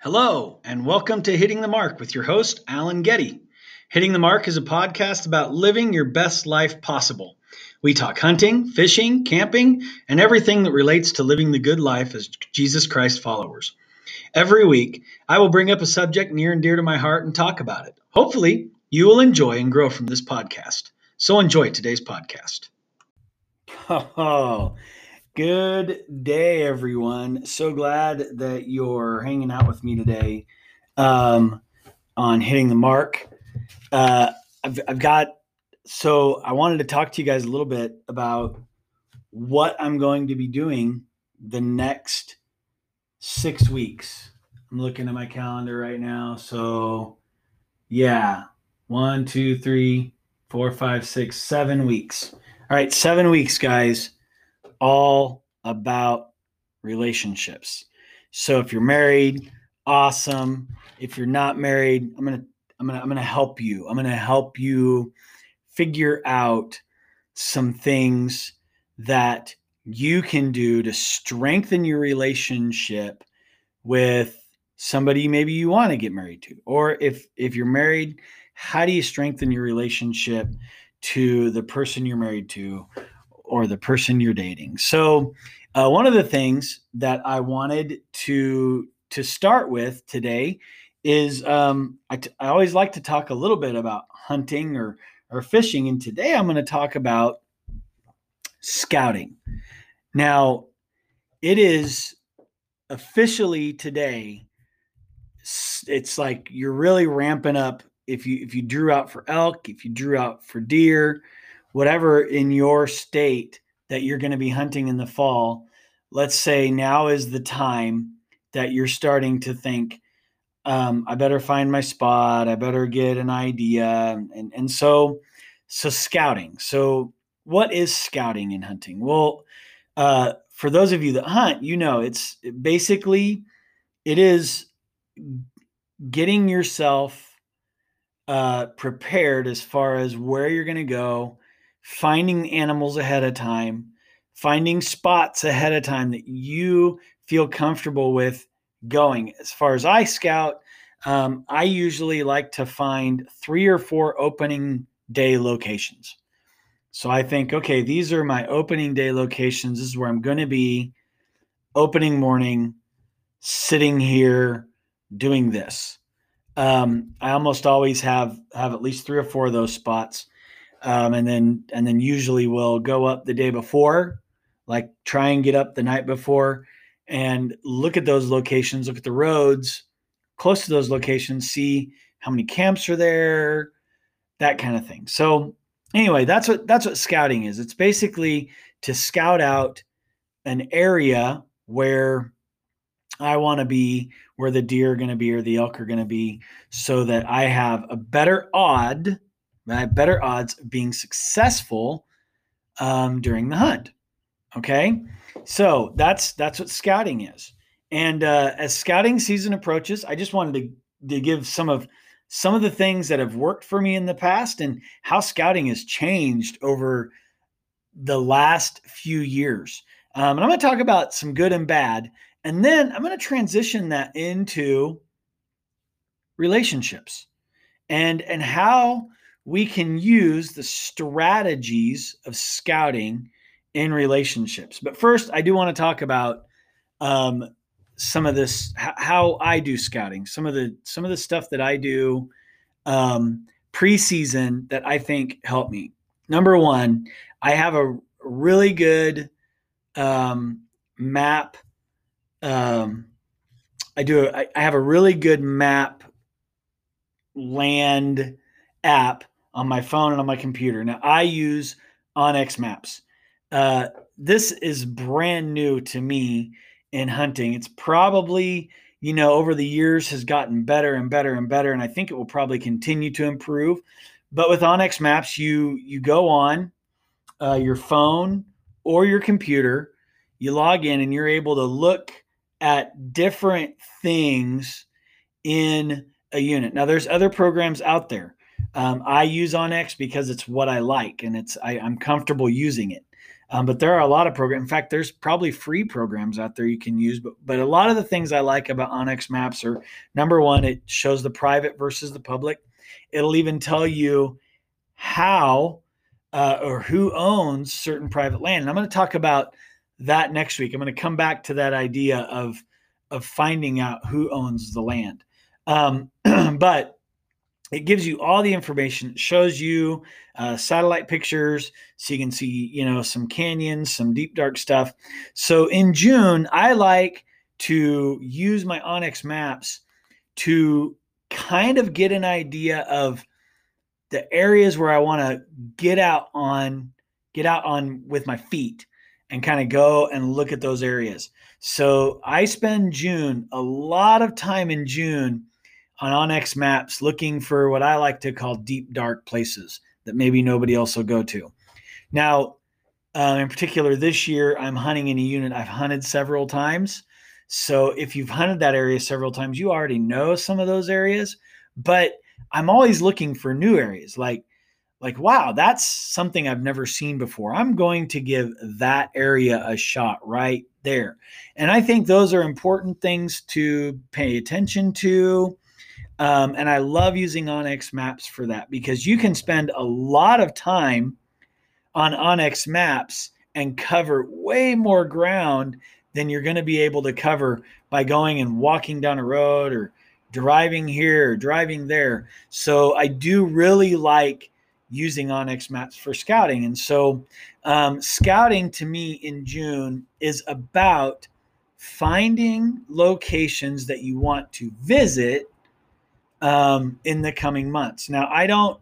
Hello, and welcome to Hitting the Mark with your host, Alan Getty. Hitting the Mark is a podcast about living your best life possible. We talk hunting, fishing, camping, and everything that relates to living the good life as Jesus Christ followers. Every week, I will bring up a subject near and dear to my heart and talk about it. Hopefully, you will enjoy and grow from this podcast. So enjoy today's podcast. Oh, good day, everyone. So glad that you're hanging out with me today um, on Hitting the Mark. Uh, I've, I've got, so I wanted to talk to you guys a little bit about what I'm going to be doing the next six weeks. I'm looking at my calendar right now. So, yeah, one, two, three, four, five, six, seven weeks. All right, seven weeks, guys, all about relationships. So if you're married, awesome. If you're not married, I'm gonna I'm gonna I'm gonna help you. I'm gonna help you figure out some things that you can do to strengthen your relationship with somebody maybe you want to get married to or if if you're married how do you strengthen your relationship to the person you're married to or the person you're dating. So, uh, one of the things that I wanted to to start with today is um, I, t- I always like to talk a little bit about hunting or or fishing, and today I'm going to talk about scouting. Now, it is officially today. It's like you're really ramping up if you if you drew out for elk, if you drew out for deer, whatever in your state that you're going to be hunting in the fall, let's say now is the time that you're starting to think, um, I better find my spot, I better get an idea, and and so so scouting. So what is scouting in hunting? Well, uh, for those of you that hunt, you know it's basically it is getting yourself uh, prepared as far as where you're going to go, finding animals ahead of time, finding spots ahead of time that you feel comfortable with going. As far as I scout, um, I usually like to find three or four opening day locations. So I think, okay, these are my opening day locations. This is where I'm going to be opening morning, sitting here doing this. Um, I almost always have have at least three or four of those spots, um, and then and then usually we'll go up the day before, like try and get up the night before, and look at those locations, look at the roads close to those locations, see how many camps are there, that kind of thing. So anyway, that's what that's what scouting is. It's basically to scout out an area where I want to be where the deer are going to be or the elk are going to be so that I have a better odd, right, better odds of being successful um, during the hunt. Okay, so that's that's what scouting is. And uh, as scouting season approaches, I just wanted to, to give some of some of the things that have worked for me in the past and how scouting has changed over the last few years. Um, and I'm going to talk about some good and bad. And then I'm going to transition that into relationships and and how we can use the strategies of scouting in relationships. But first, I do want to talk about um, some of this how I do scouting, some of the some of the stuff that I do um, preseason that I think help me. Number one, I have a really good um, map um, I do. A, I have a really good map land app on my phone and on my computer. Now I use onX Maps. Uh, this is brand new to me in hunting. It's probably you know over the years has gotten better and better and better, and I think it will probably continue to improve. But with onX Maps, you you go on uh, your phone or your computer, you log in, and you're able to look at different things in a unit. Now, there's other programs out there. Um, I use onX because it's what I like and it's I, am comfortable using it. Um, but there are a lot of programs. In fact, there's probably free programs out there you can use. But but a lot of the things I like about onX Maps are number one, it shows the private versus the public. It'll even tell you how uh, or who owns certain private land. And I'm going to talk about that next week. I'm going to come back to that idea of of finding out who owns the land. Um, but it gives you all the information. Shows you uh, satellite pictures, so you can see you know some canyons, some deep dark stuff. So in June, I like to use my onX Maps to kind of get an idea of the areas where I want to get out on get out on with my feet and kind of go and look at those areas. So I spend June a lot of time in June on onX Maps looking for what I like to call deep dark places that maybe nobody else will go to. Now, uh, in particular, this year I'm hunting in a unit I've hunted several times. So if you've hunted that area several times, you already know some of those areas. But I'm always looking for new areas like like wow that's something i've never seen before i'm going to give that area a shot right there and i think those are important things to pay attention to um, and i love using onX maps for that because you can spend a lot of time on onX maps and cover way more ground than you're going to be able to cover by going and walking down a road or driving here, driving there. So I do really like using onX Maps for scouting. And so um, scouting to me in June is about finding locations that you want to visit um, in the coming months. Now I don't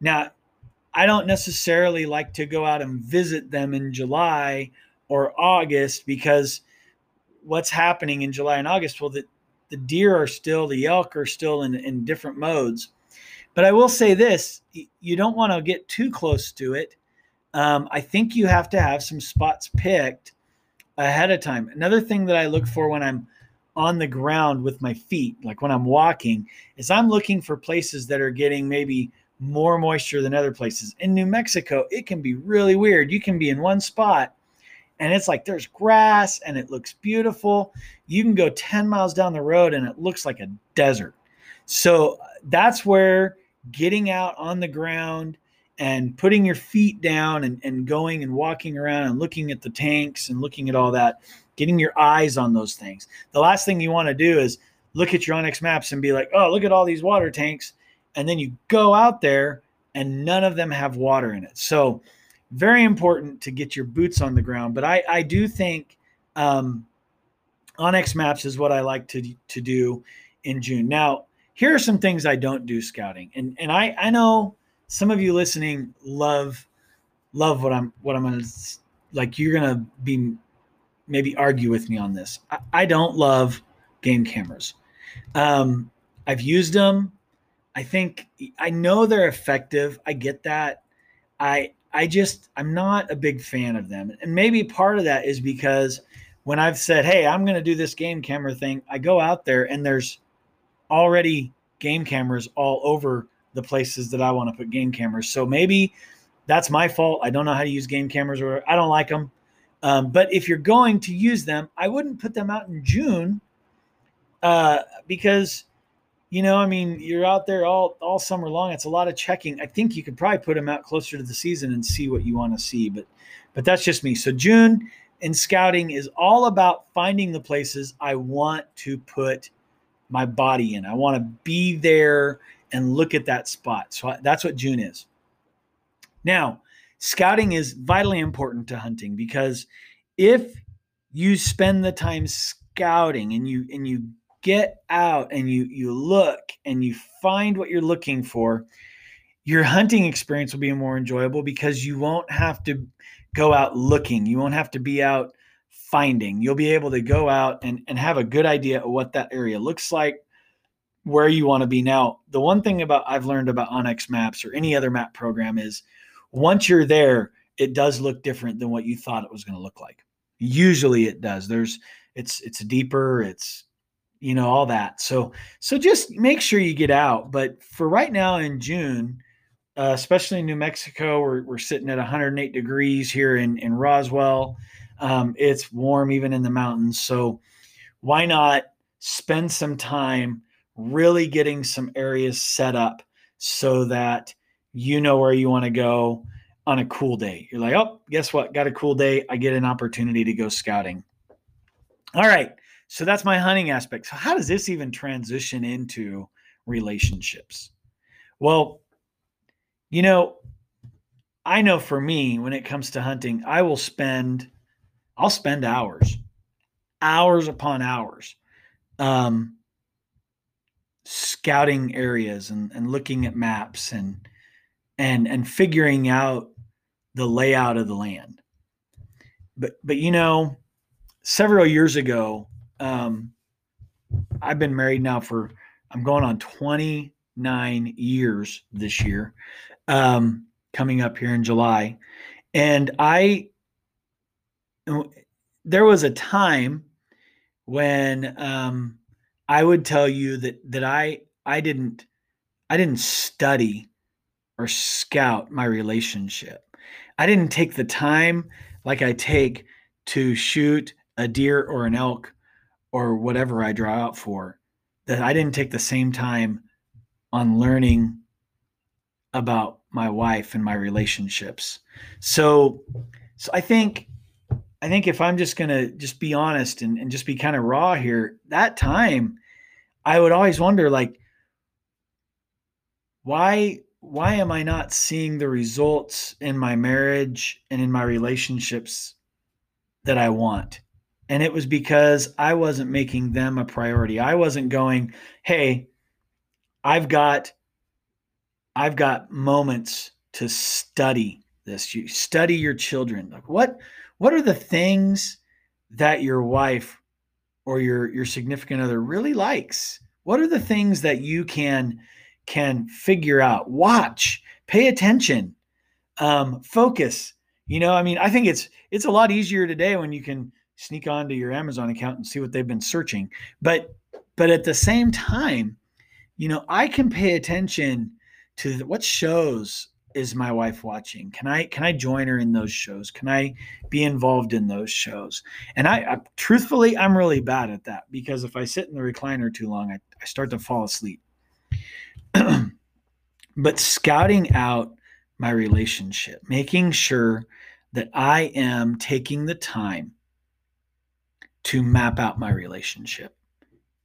now I don't necessarily like to go out and visit them in July or August because what's happening in July and August? Well, the, the deer are still, the elk are still in, in different modes. But I will say this you don't want to get too close to it. Um, I think you have to have some spots picked ahead of time. Another thing that I look for when I'm on the ground with my feet, like when I'm walking, is I'm looking for places that are getting maybe more moisture than other places. In New Mexico, it can be really weird. You can be in one spot and it's like there's grass and it looks beautiful. You can go 10 miles down the road and it looks like a desert. So uh, that's where getting out on the ground and putting your feet down and, and going and walking around and looking at the tanks and looking at all that, getting your eyes on those things. The last thing you want to do is look at your onX maps and be like, oh, look at all these water tanks. And then you go out there and none of them have water in it. So very important to get your boots on the ground. But I, I do think um, onX Maps is what I like to to do in June. Now, here are some things I don't do scouting, and and I I know some of you listening love love what I'm what I'm gonna like. You're gonna be maybe argue with me on this. I, I don't love game cameras. Um, I've used them. I think I know they're effective. I get that. I I just I'm not a big fan of them. And maybe part of that is because when I've said, "Hey, I'm going to do this game camera thing," I go out there and there's already game cameras all over the places that I want to put game cameras. So maybe that's my fault. I don't know how to use game cameras or I don't like them. Um, but if you're going to use them, I wouldn't put them out in June uh, because you know, I mean, you're out there all all summer long. It's a lot of checking. I think you could probably put them out closer to the season and see what you want to see. But but that's just me. So June in scouting is all about finding the places I want to put my body in. I want to be there and look at that spot. So that's what June is. Now, scouting is vitally important to hunting because if you spend the time scouting and you and you get out and you you look and you find what you're looking for, your hunting experience will be more enjoyable because you won't have to go out looking. You won't have to be out finding. You'll be able to go out and, and have a good idea of what that area looks like, where you want to be. Now, the one thing about I've learned about onX Maps or any other map program is once you're there, it does look different than what you thought it was going to look like. Usually it does. There's it's it's deeper, it's you know all that so so just make sure you get out but for right now in june uh, especially in New Mexico. We're, we're sitting at 108 degrees here in, in Roswell. Um, it's warm even in the mountains. So why not spend some time really getting some areas set up so that you know where you want to go on a cool day. You're like, oh, guess what? Got a cool day. I get an opportunity to go scouting. All right. So that's my hunting aspect. So, how does this even transition into relationships? Well, you know, I know for me, when it comes to hunting, I will spend, I'll spend hours, hours upon hours, um, scouting areas and, and looking at maps and and and figuring out the layout of the land. But but you know, several years ago, um, I've been married now for I'm going on 29 years this year, um, coming up here in July, and I there was a time when um, I would tell you that that I I didn't I didn't study or scout my relationship. I didn't take the time like I take to shoot a deer or an elk or whatever I draw out for, that I didn't take the same time on learning about my wife and my relationships. So, so I think, I think if I'm just gonna just be honest and, and just be kind of raw here, that time I would always wonder like, why why am I not seeing the results in my marriage and in my relationships that I want? And it was because I wasn't making them a priority. I wasn't going, "Hey, I've got I've got moments to study this. You study your children. Like what what are the things that your wife or your your significant other really likes? What are the things that you can can figure out, watch, pay attention, um, focus. You know, I mean, I think it's it's a lot easier today when you can sneak onto your Amazon account and see what they've been searching. But but at the same time, you know, I can pay attention to what shows is my wife watching? Can i can i join her in those shows? Can i be involved in those shows? And i, I truthfully i'm really bad at that because if i sit in the recliner too long I, I start to fall asleep but scouting out my relationship, making sure that I am taking the time to map out my relationship.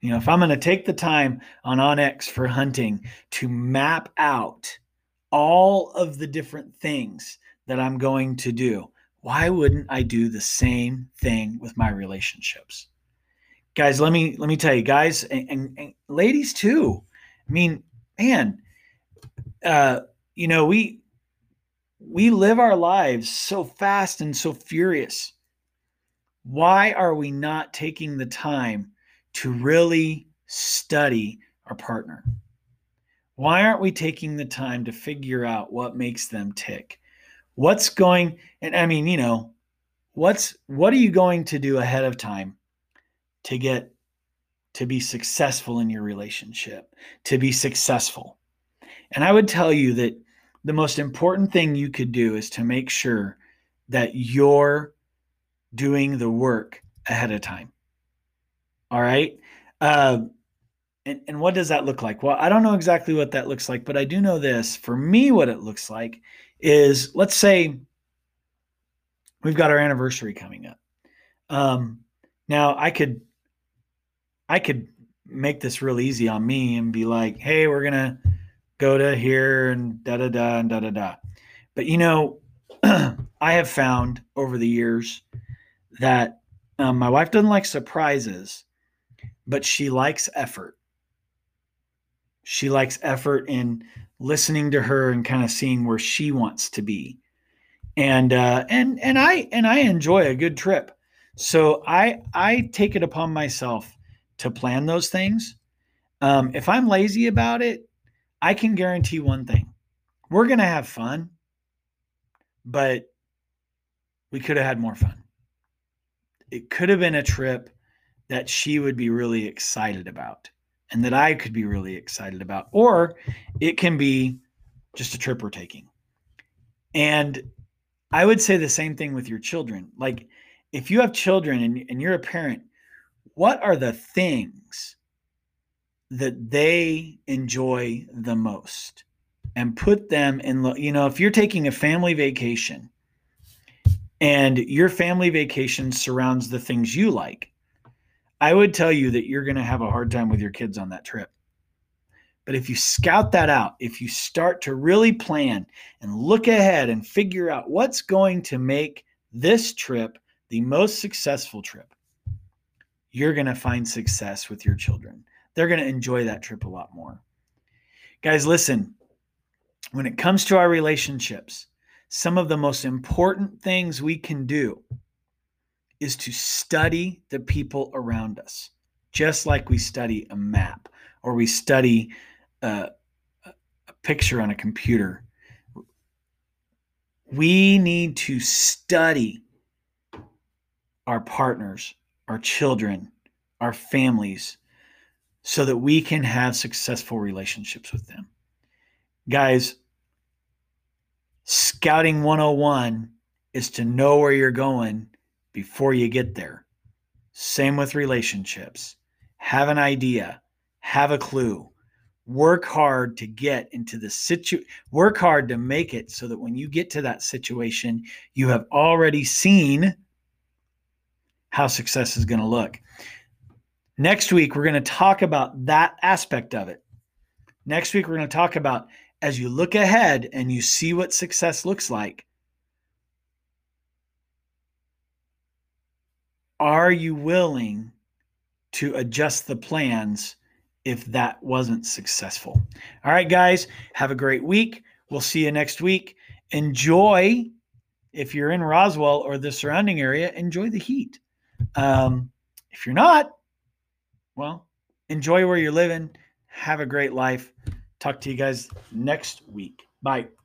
You know, if I'm going to take the time on onX for hunting to map out all of the different things that I'm going to do, why wouldn't I do the same thing with my relationships? Guys, let me let me tell you, guys and, and, and ladies too. I mean, man, uh, you know, we we live our lives so fast and so furious. Why are we not taking the time to really study our partner? Why aren't we taking the time to figure out what makes them tick? What's going and I mean, you know, what's what are you going to do ahead of time to get to be successful in your relationship, to be successful. And I would tell you that the most important thing you could do is to make sure that you're doing the work ahead of time. All right. Uh, and, and what does that look like? Well, I don't know exactly what that looks like, but I do know this. For me, what it looks like is let's say we've got our anniversary coming up. Um, now, I could I could make this real easy on me and be like, hey, we're gonna go to here and da da da and da da da. But you know, I have found over the years that um, my wife doesn't like surprises, but she likes effort. She likes effort in listening to her and kind of seeing where she wants to be. And uh, and and I and I enjoy a good trip. So I I take it upon myself to plan those things. Um, if I'm lazy about it, I can guarantee one thing we're going to have fun, but we could have had more fun. It could have been a trip that she would be really excited about and that I could be really excited about. Or it can be just a trip we're taking. And I would say the same thing with your children. Like, if you have children and, and you're a parent, what are the things that they enjoy the most? And put them in, you know, if you're taking a family vacation and your family vacation surrounds the things you like, I would tell you that you're going to have a hard time with your kids on that trip. But if you scout that out, if you start to really plan and look ahead and figure out what's going to make this trip the most successful trip, you're going to find success with your children. They're going to enjoy that trip a lot more. Guys, listen, when it comes to our relationships, some of the most important things we can do is to study the people around us, just like we study a map or we study uh, a, a picture on a computer. We need to study our partners, our children, our families, so that we can have successful relationships with them. Guys, scouting 101 is to know where you're going before you get there. Same with relationships. Have an idea, have a clue. Work hard to get into the situ work hard to make it so that when you get to that situation, you have already seen how success is going to look. Next week, we're going to talk about that aspect of it. Next week, we're going to talk about as you look ahead and you see what success looks like, are you willing to adjust the plans if that wasn't successful? All right, guys, have a great week. We'll see you next week. Enjoy, if you're in Roswell or the surrounding area, enjoy the heat. Um, if you're not, well, enjoy where you're living. Have a great life. Talk to you guys next week. Bye.